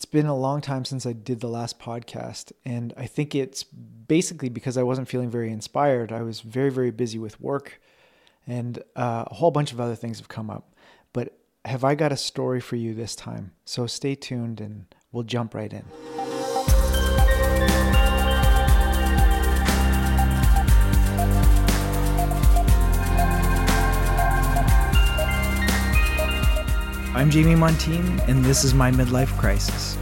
It's been a long time since I did the last podcast, and I think it's basically because I wasn't feeling very inspired. I was very, very busy with work, and uh, a whole bunch of other things have come up. But have I got a story for you this time? So stay tuned and we'll jump right in. I'm Jamie Montine, and this is my midlife crisis.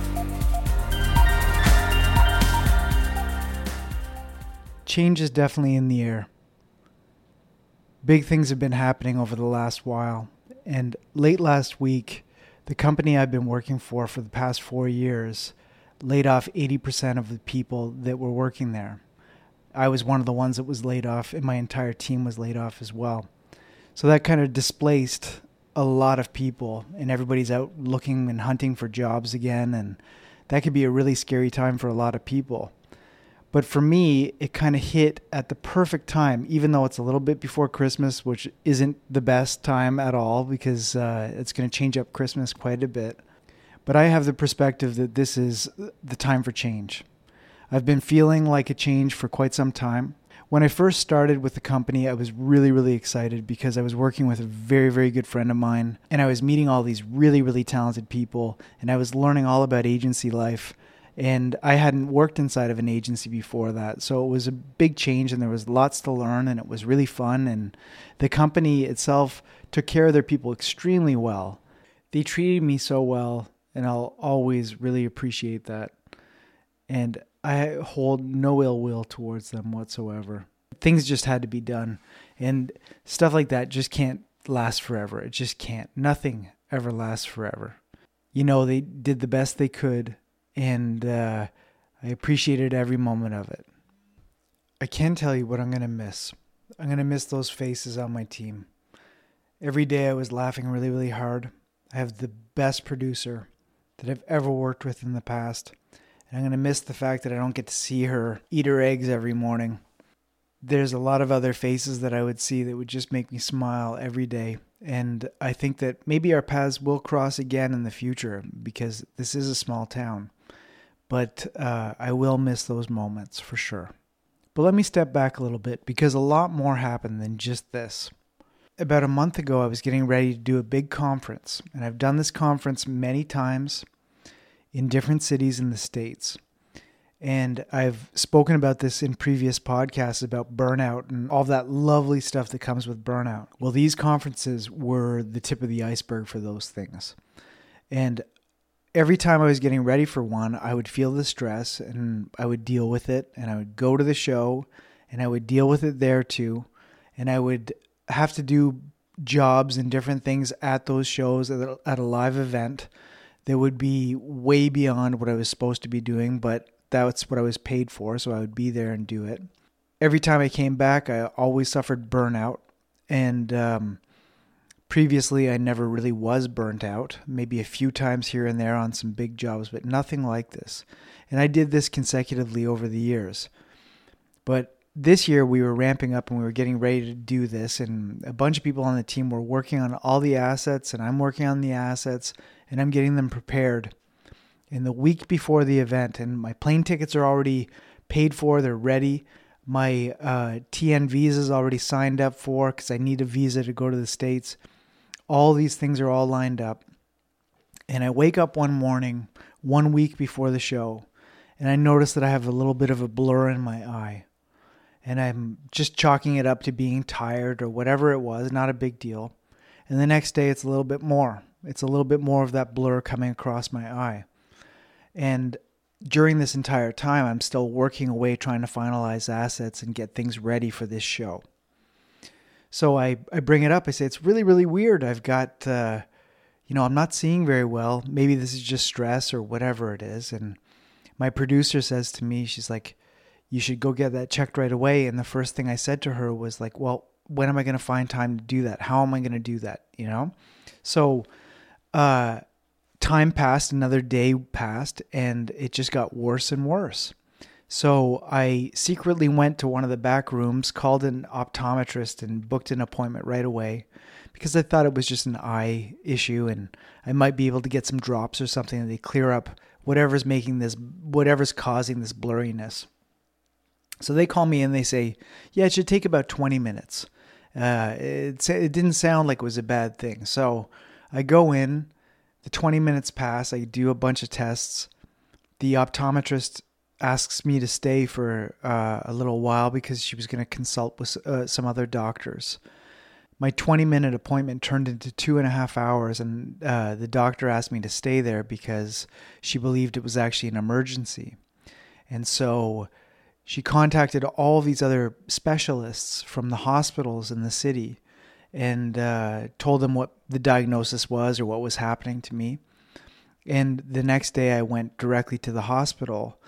Change is definitely in the air. Big things have been happening over the last while, and late last week, the company I've been working for for the past four years laid off 80% of the people that were working there. I was one of the ones that was laid off, and my entire team was laid off as well. So that kind of displaced a lot of people and everybody's out looking and hunting for jobs again and that could be a really scary time for a lot of people. But for me, it kind of hit at the perfect time, even though it's a little bit before Christmas, which isn't the best time at all because uh, it's going to change up Christmas quite a bit. But I have the perspective that this is the time for change. I've been feeling like a change for quite some time when I first started with the company, I was really, really excited because I was working with a very, very good friend of mine and I was meeting all these really, really talented people and I was learning all about agency life. And I hadn't worked inside of an agency before that. So it was a big change and there was lots to learn and it was really fun. And the company itself took care of their people extremely well. They treated me so well and I'll always really appreciate that. And I hold no ill will towards them whatsoever. Things just had to be done. And stuff like that just can't last forever. It just can't. Nothing ever lasts forever. You know, they did the best they could, and uh, I appreciated every moment of it. I can tell you what I'm going to miss. I'm going to miss those faces on my team. Every day I was laughing really, really hard. I have the best producer that I've ever worked with in the past. And I'm going to miss the fact that I don't get to see her eat her eggs every morning. There's a lot of other faces that I would see that would just make me smile every day. And I think that maybe our paths will cross again in the future because this is a small town. But uh, I will miss those moments for sure. But let me step back a little bit because a lot more happened than just this. About a month ago, I was getting ready to do a big conference, and I've done this conference many times in different cities in the States. And I've spoken about this in previous podcasts about burnout and all that lovely stuff that comes with burnout. Well, these conferences were the tip of the iceberg for those things. And every time I was getting ready for one, I would feel the stress and I would deal with it. And I would go to the show and I would deal with it there too. And I would have to do jobs and different things at those shows at a live event that would be way beyond what I was supposed to be doing, but that's what I was paid for, so I would be there and do it. Every time I came back, I always suffered burnout, and um, previously I never really was burnt out. Maybe a few times here and there on some big jobs, but nothing like this. And I did this consecutively over the years. But this year we were ramping up and we were getting ready to do this, and a bunch of people on the team were working on all the assets, and I'm working on the assets and I'm getting them prepared in the week before the event. And my plane tickets are already paid for, they're ready. My uh, TN visa is already signed up for because I need a visa to go to the States. All these things are all lined up. And I wake up one morning, one week before the show, and I notice that I have a little bit of a blur in my eye. And I'm just chalking it up to being tired or whatever it was, not a big deal. And the next day it's a little bit more. It's a little bit more of that blur coming across my eye. And during this entire time, I'm still working away trying to finalize assets and get things ready for this show. So I, I bring it up. I say, it's really, really weird. I've got, uh, you know, I'm not seeing very well. Maybe this is just stress or whatever it is. And my producer says to me, she's like, you should go get that checked right away. And the first thing I said to her was like, well, when am I going to find time to do that? How am I going to do that? You know? So uh, time passed, another day passed, and it just got worse and worse. So I secretly went to one of the back rooms, called an optometrist, and booked an appointment right away because I thought it was just an eye issue and I might be able to get some drops or something that they clear up whatever's making this, whatever's causing this blurriness. So they call me and they say, Yeah, it should take about 20 minutes. Uh, it, it didn't sound like it was a bad thing. So I go in, the 20 minutes pass, I do a bunch of tests. The optometrist asks me to stay for uh, a little while because she was going to consult with uh, some other doctors. My 20 minute appointment turned into two and a half hours, and uh, the doctor asked me to stay there because she believed it was actually an emergency. And so she contacted all these other specialists from the hospitals in the city and uh, told them what the diagnosis was or what was happening to me. And the next day, I went directly to the hospital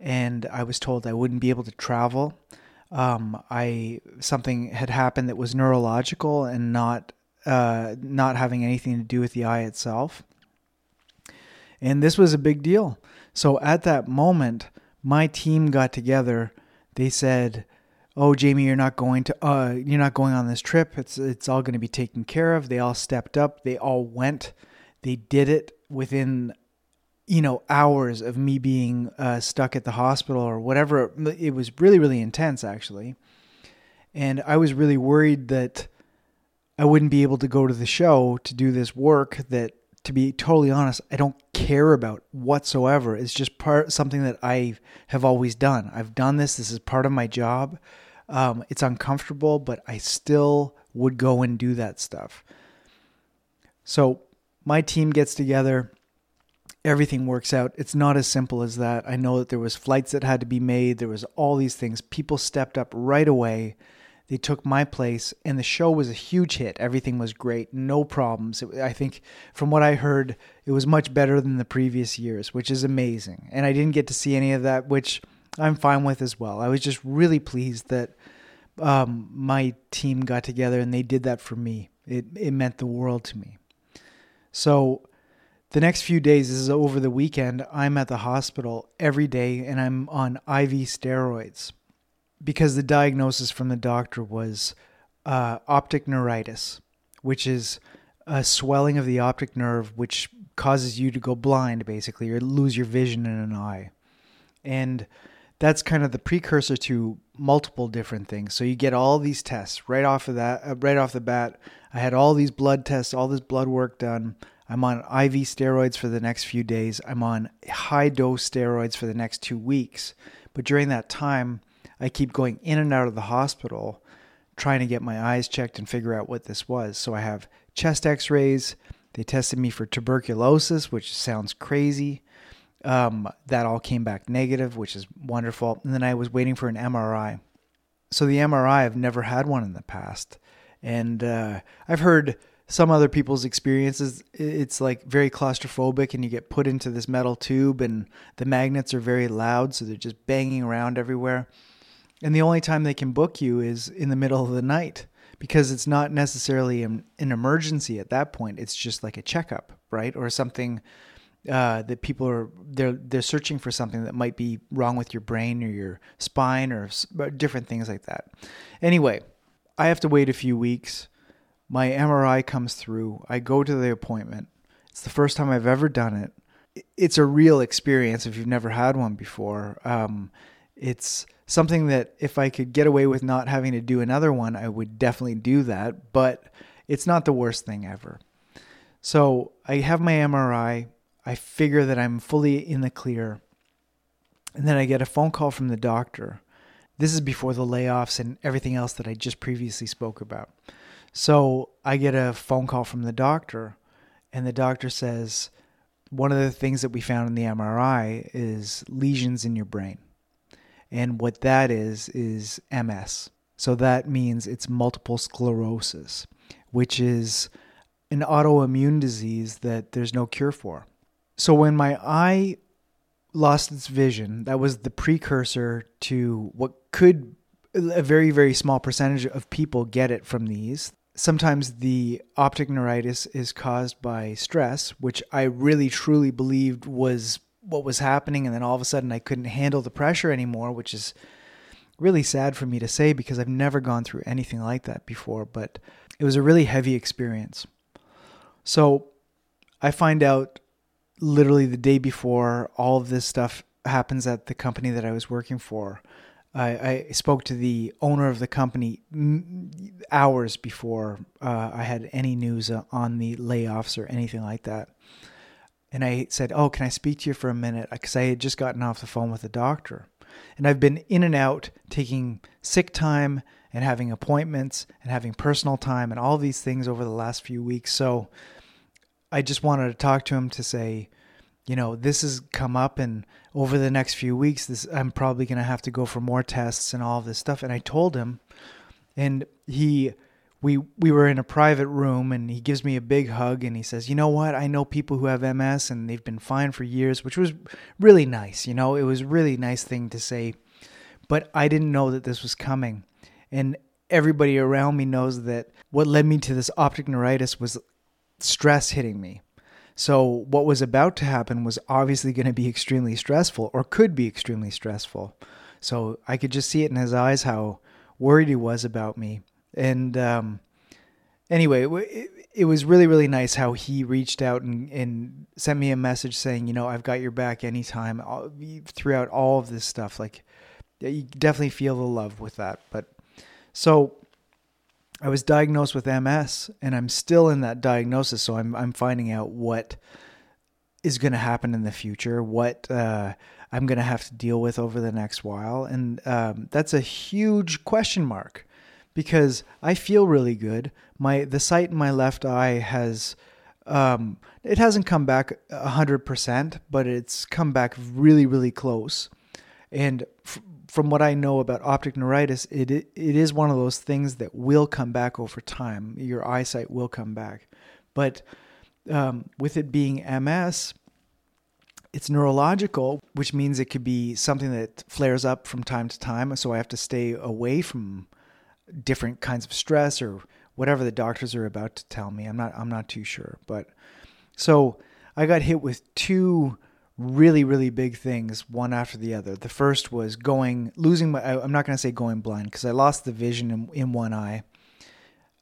and I was told I wouldn't be able to travel. Um, I something had happened that was neurological and not uh, not having anything to do with the eye itself. And this was a big deal. So at that moment, my team got together. They said, "Oh, Jamie, you're not going to uh, you're not going on this trip. It's it's all going to be taken care of." They all stepped up. They all went. They did it within you know hours of me being uh, stuck at the hospital or whatever it was really really intense actually and i was really worried that i wouldn't be able to go to the show to do this work that to be totally honest i don't care about whatsoever it's just part something that i have always done i've done this this is part of my job um, it's uncomfortable but i still would go and do that stuff so my team gets together everything works out. It's not as simple as that. I know that there was flights that had to be made. There was all these things. People stepped up right away. They took my place, and the show was a huge hit. Everything was great, no problems. It, I think, from what I heard, it was much better than the previous years, which is amazing. And I didn't get to see any of that, which I'm fine with as well. I was just really pleased that um, my team got together and they did that for me. It it meant the world to me. So the next few days, this is over the weekend, I'm at the hospital every day and I'm on IV steroids because the diagnosis from the doctor was uh, optic neuritis, which is a swelling of the optic nerve, which causes you to go blind, basically, or lose your vision in an eye. And that's kind of the precursor to multiple different things. So you get all these tests right off of that, uh, right off the bat. I had all these blood tests, all this blood work done. I'm on IV steroids for the next few days. I'm on high dose steroids for the next two weeks. But during that time, I keep going in and out of the hospital trying to get my eyes checked and figure out what this was. So I have chest x rays. They tested me for tuberculosis, which sounds crazy. Um, that all came back negative, which is wonderful. And then I was waiting for an MRI. So the MRI, I've never had one in the past. And uh, I've heard some other people's experiences it's like very claustrophobic and you get put into this metal tube and the magnets are very loud so they're just banging around everywhere and the only time they can book you is in the middle of the night because it's not necessarily an, an emergency at that point it's just like a checkup right or something uh, that people are they're they're searching for something that might be wrong with your brain or your spine or different things like that anyway i have to wait a few weeks my MRI comes through. I go to the appointment. It's the first time I've ever done it. It's a real experience if you've never had one before. Um, it's something that if I could get away with not having to do another one, I would definitely do that. But it's not the worst thing ever. So I have my MRI. I figure that I'm fully in the clear. And then I get a phone call from the doctor. This is before the layoffs and everything else that I just previously spoke about. So I get a phone call from the doctor, and the doctor says, one of the things that we found in the MRI is lesions in your brain. And what that is, is MS. So that means it's multiple sclerosis, which is an autoimmune disease that there's no cure for. So when my eye lost its vision, that was the precursor to what could a very, very small percentage of people get it from these sometimes the optic neuritis is caused by stress, which I really truly believed was what was happening. And then all of a sudden, I couldn't handle the pressure anymore, which is really sad for me to say because I've never gone through anything like that before. But it was a really heavy experience. So I find out literally the day before all of this stuff happens at the company that I was working for. I, I spoke to the owner of the company hours before uh, I had any news on the layoffs or anything like that. And I said, Oh, can I speak to you for a minute? Because I had just gotten off the phone with the doctor. And I've been in and out taking sick time and having appointments and having personal time and all these things over the last few weeks. So I just wanted to talk to him to say, you know, this has come up and over the next few weeks, this I'm probably going to have to go for more tests and all of this stuff. And I told him, and he, we we were in a private room, and he gives me a big hug, and he says, you know what? I know people who have MS, and they've been fine for years, which was really nice. You know, it was really nice thing to say, but I didn't know that this was coming, and everybody around me knows that what led me to this optic neuritis was stress hitting me. So, what was about to happen was obviously going to be extremely stressful or could be extremely stressful. So, I could just see it in his eyes how worried he was about me. And um, anyway, it, it, was really, really nice how he reached out and, and, sent me a message saying, you know, I've got your back anytime throughout all of this stuff. Like, you definitely feel the love with that. But so I was diagnosed with MS and I'm still in that diagnosis. So I'm, I'm finding out what is going to happen in the future, what uh, I'm going to have to deal with over the next while. And um, that's a huge question mark because I feel really good. My the sight in my left eye has um, it hasn't come back hundred percent, but it's come back really really close. And from what I know about optic neuritis, it it is one of those things that will come back over time. Your eyesight will come back, but um, with it being MS, it's neurological, which means it could be something that flares up from time to time. So I have to stay away from different kinds of stress or whatever the doctors are about to tell me. I'm not I'm not too sure, but so I got hit with two really really big things one after the other. The first was going losing my i'm not going to say going blind because i lost the vision in, in one eye.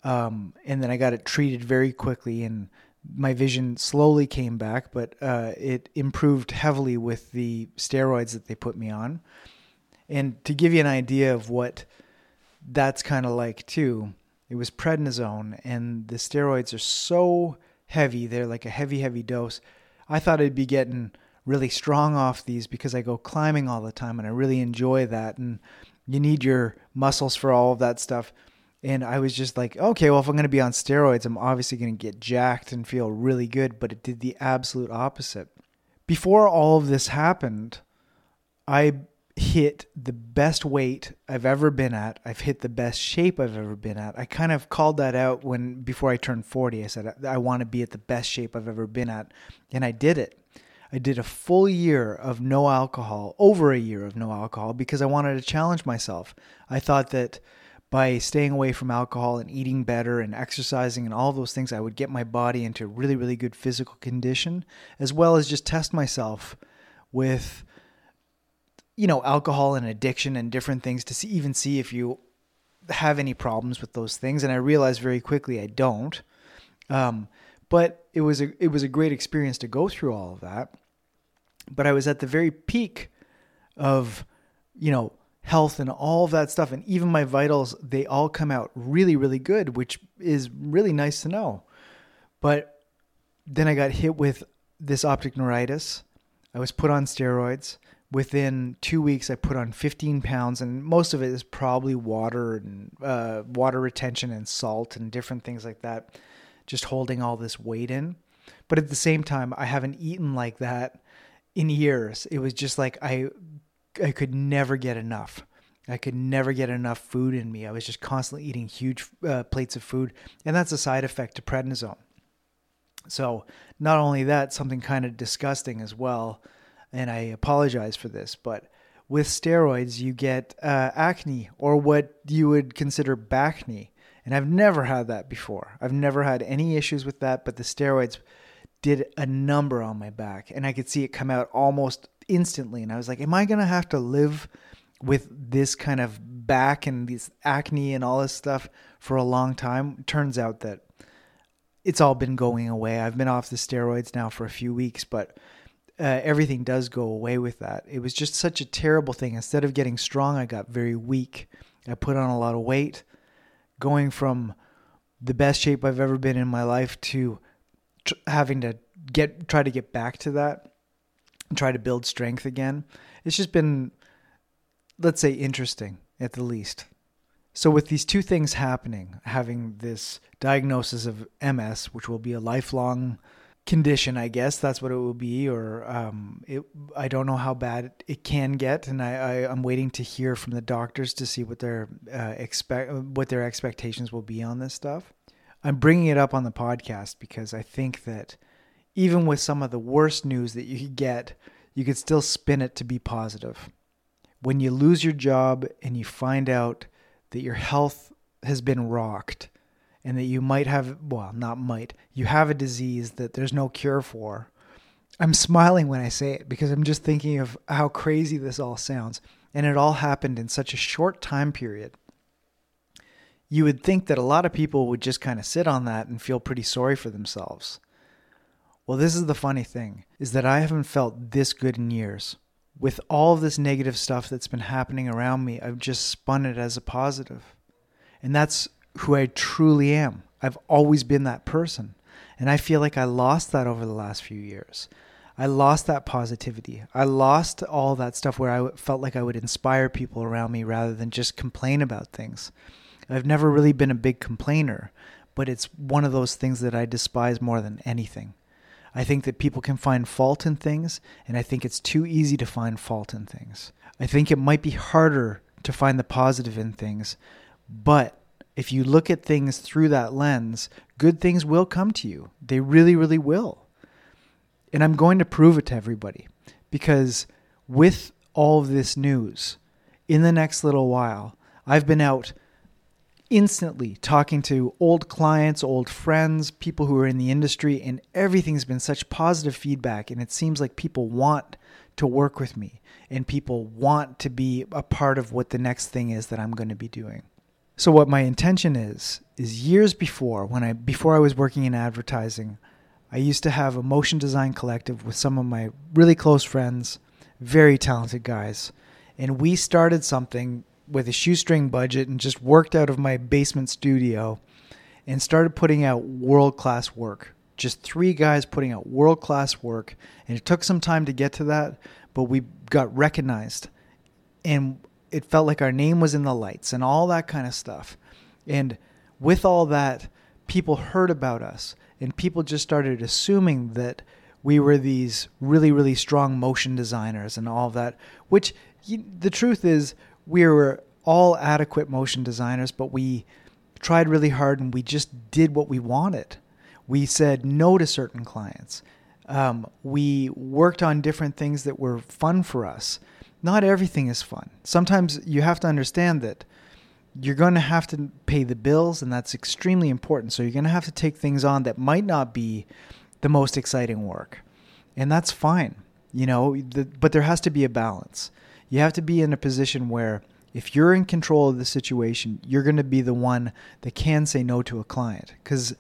Um, and then i got it treated very quickly and my vision slowly came back but uh, it improved heavily with the steroids that they put me on. And to give you an idea of what that's kind of like too it was prednisone and the steroids are so heavy they're like a heavy heavy dose. I thought i'd be getting really strong off these because I go climbing all the time and I really enjoy that. And you need your muscles for all of that stuff. And I was just like, okay, well, if I'm going to be on steroids, I'm obviously going to get jacked and feel really good. But it did the absolute opposite. Before all of this happened, I hit the best weight I've ever been at. I've hit the best shape I've ever been at. I kind of called that out when before I turned 40. I said I, I want to be at the best shape I've ever been at, and I did it. I did a full year of no alcohol, over a year of no alcohol, because I wanted to challenge myself. I thought that by staying away from alcohol and eating better and exercising and all those things, I would get my body into really, really good physical condition, as well as just test myself with, you know, alcohol and addiction and different things to see, even see if you have any problems with those things. And I realized very quickly I don't. Um, but it was a it was a great experience to go through all of that. But I was at the very peak of, you know, health and all of that stuff, and even my vitals they all come out really really good, which is really nice to know. But then I got hit with this optic neuritis. I was put on steroids. Within two weeks, I put on 15 pounds, and most of it is probably water and uh, water retention and salt and different things like that just holding all this weight in. But at the same time, I haven't eaten like that in years. It was just like I I could never get enough. I could never get enough food in me. I was just constantly eating huge uh, plates of food, and that's a side effect to prednisone. So, not only that, something kind of disgusting as well, and I apologize for this, but with steroids, you get uh, acne or what you would consider backney. And I've never had that before. I've never had any issues with that, but the steroids did a number on my back and I could see it come out almost instantly. And I was like, am I going to have to live with this kind of back and this acne and all this stuff for a long time? Turns out that it's all been going away. I've been off the steroids now for a few weeks, but uh, everything does go away with that. It was just such a terrible thing. Instead of getting strong, I got very weak. I put on a lot of weight, going from the best shape I've ever been in my life to tr- having to get try to get back to that, and try to build strength again. It's just been, let's say, interesting at the least. So, with these two things happening, having this diagnosis of MS, which will be a lifelong condition, I guess that's what it will be, or um, it, I don't know how bad it can get, and I, I am waiting to hear from the doctors to see what their uh, expect what their expectations will be on this stuff. I'm bringing it up on the podcast because I think that even with some of the worst news that you could get, you could still spin it to be positive. When you lose your job and you find out that your health has been rocked and that you might have, well, not might, you have a disease that there's no cure for. I'm smiling when I say it because I'm just thinking of how crazy this all sounds. And it all happened in such a short time period. You would think that a lot of people would just kind of sit on that and feel pretty sorry for themselves. Well, this is the funny thing is that I haven't felt this good in years with all of this negative stuff that's been happening around me, I've just spun it as a positive. And that's who I truly am. I've always been that person. And I feel like I lost that over the last few years. I lost that positivity. I lost all that stuff where I felt like I would inspire people around me rather than just complain about things. I've never really been a big complainer, but it's one of those things that I despise more than anything. I think that people can find fault in things, and I think it's too easy to find fault in things. I think it might be harder to find the positive in things, but if you look at things through that lens, good things will come to you. They really, really will. And I'm going to prove it to everybody because with all of this news, in the next little while, I've been out instantly talking to old clients, old friends, people who are in the industry, and everything's been such positive feedback. And it seems like people want to work with me and people want to be a part of what the next thing is that I'm going to be doing. So what my intention is is years before when I before I was working in advertising, I used to have a motion design collective with some of my really close friends, very talented guys, and we started something with a shoestring budget and just worked out of my basement studio and started putting out world class work. Just three guys putting out world class work. And it took some time to get to that, but we got recognized. And it felt like our name was in the lights and all that kind of stuff. And with all that, people heard about us and people just started assuming that we were these really, really strong motion designers and all that, which the truth is, we were all adequate motion designers, but we tried really hard and we just did what we wanted. We said no to certain clients. Um, we worked on different things that were fun for us. Not everything is fun. Sometimes you have to understand that you're going to have to pay the bills, and that's extremely important. So you're going to have to take things on that might not be the most exciting work, and that's fine. You know, the, but there has to be a balance. You have to be in a position where if you're in control of the situation, you're going to be the one that can say no to a client because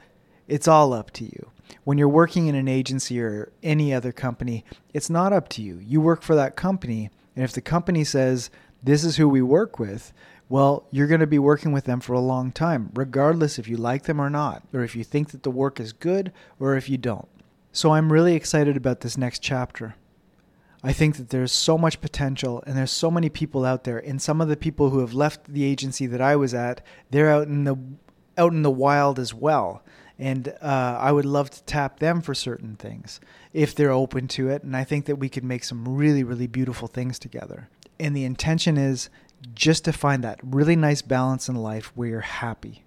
it's all up to you. When you're working in an agency or any other company, it's not up to you. You work for that company, and if the company says, This is who we work with, well, you're going to be working with them for a long time, regardless if you like them or not, or if you think that the work is good or if you don't. So I'm really excited about this next chapter. I think that there's so much potential and there's so many people out there. And some of the people who have left the agency that I was at, they're out in the out in the wild as well. And uh, I would love to tap them for certain things if they're open to it. And I think that we could make some really, really beautiful things together. And the intention is just to find that really nice balance in life where you're happy.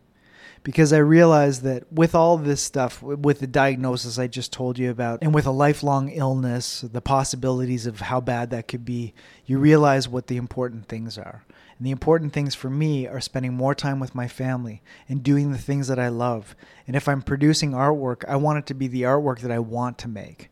Because I realized that with all this stuff, with the diagnosis I just told you about, and with a lifelong illness, the possibilities of how bad that could be, you realize what the important things are. And the important things for me are spending more time with my family and doing the things that I love. And if I'm producing artwork, I want it to be the artwork that I want to make.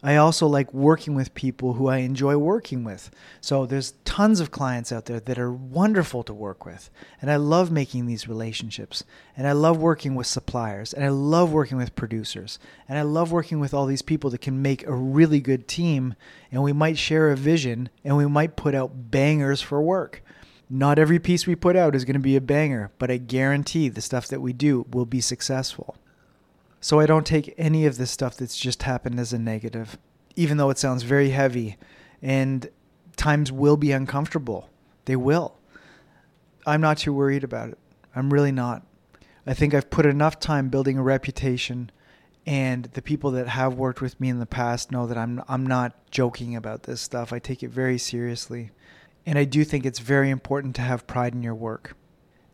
I also like working with people who I enjoy working with. So there's tons of clients out there that are wonderful to work with. And I love making these relationships. And I love working with suppliers. And I love working with producers. And I love working with all these people that can make a really good team. And we might share a vision and we might put out bangers for work. Not every piece we put out is going to be a banger, but I guarantee the stuff that we do will be successful. So I don't take any of this stuff that's just happened as a negative, even though it sounds very heavy. And times will be uncomfortable. They will. I'm not too worried about it. I'm really not. I think I've put enough time building a reputation and the people that have worked with me in the past know that I'm I'm not joking about this stuff. I take it very seriously. And I do think it's very important to have pride in your work.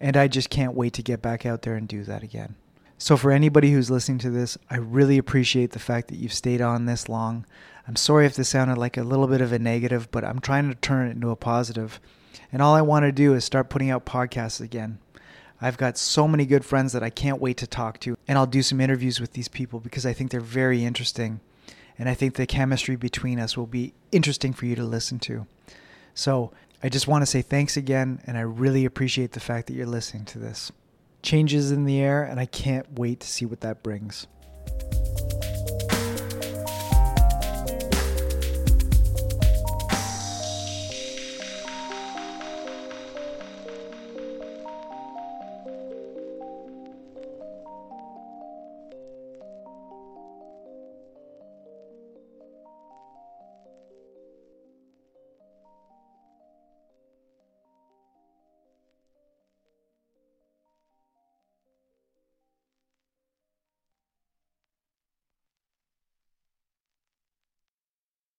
And I just can't wait to get back out there and do that again. So, for anybody who's listening to this, I really appreciate the fact that you've stayed on this long. I'm sorry if this sounded like a little bit of a negative, but I'm trying to turn it into a positive. And all I want to do is start putting out podcasts again. I've got so many good friends that I can't wait to talk to, and I'll do some interviews with these people because I think they're very interesting. And I think the chemistry between us will be interesting for you to listen to. So, I just want to say thanks again, and I really appreciate the fact that you're listening to this changes in the air, and I can't wait to see what that brings.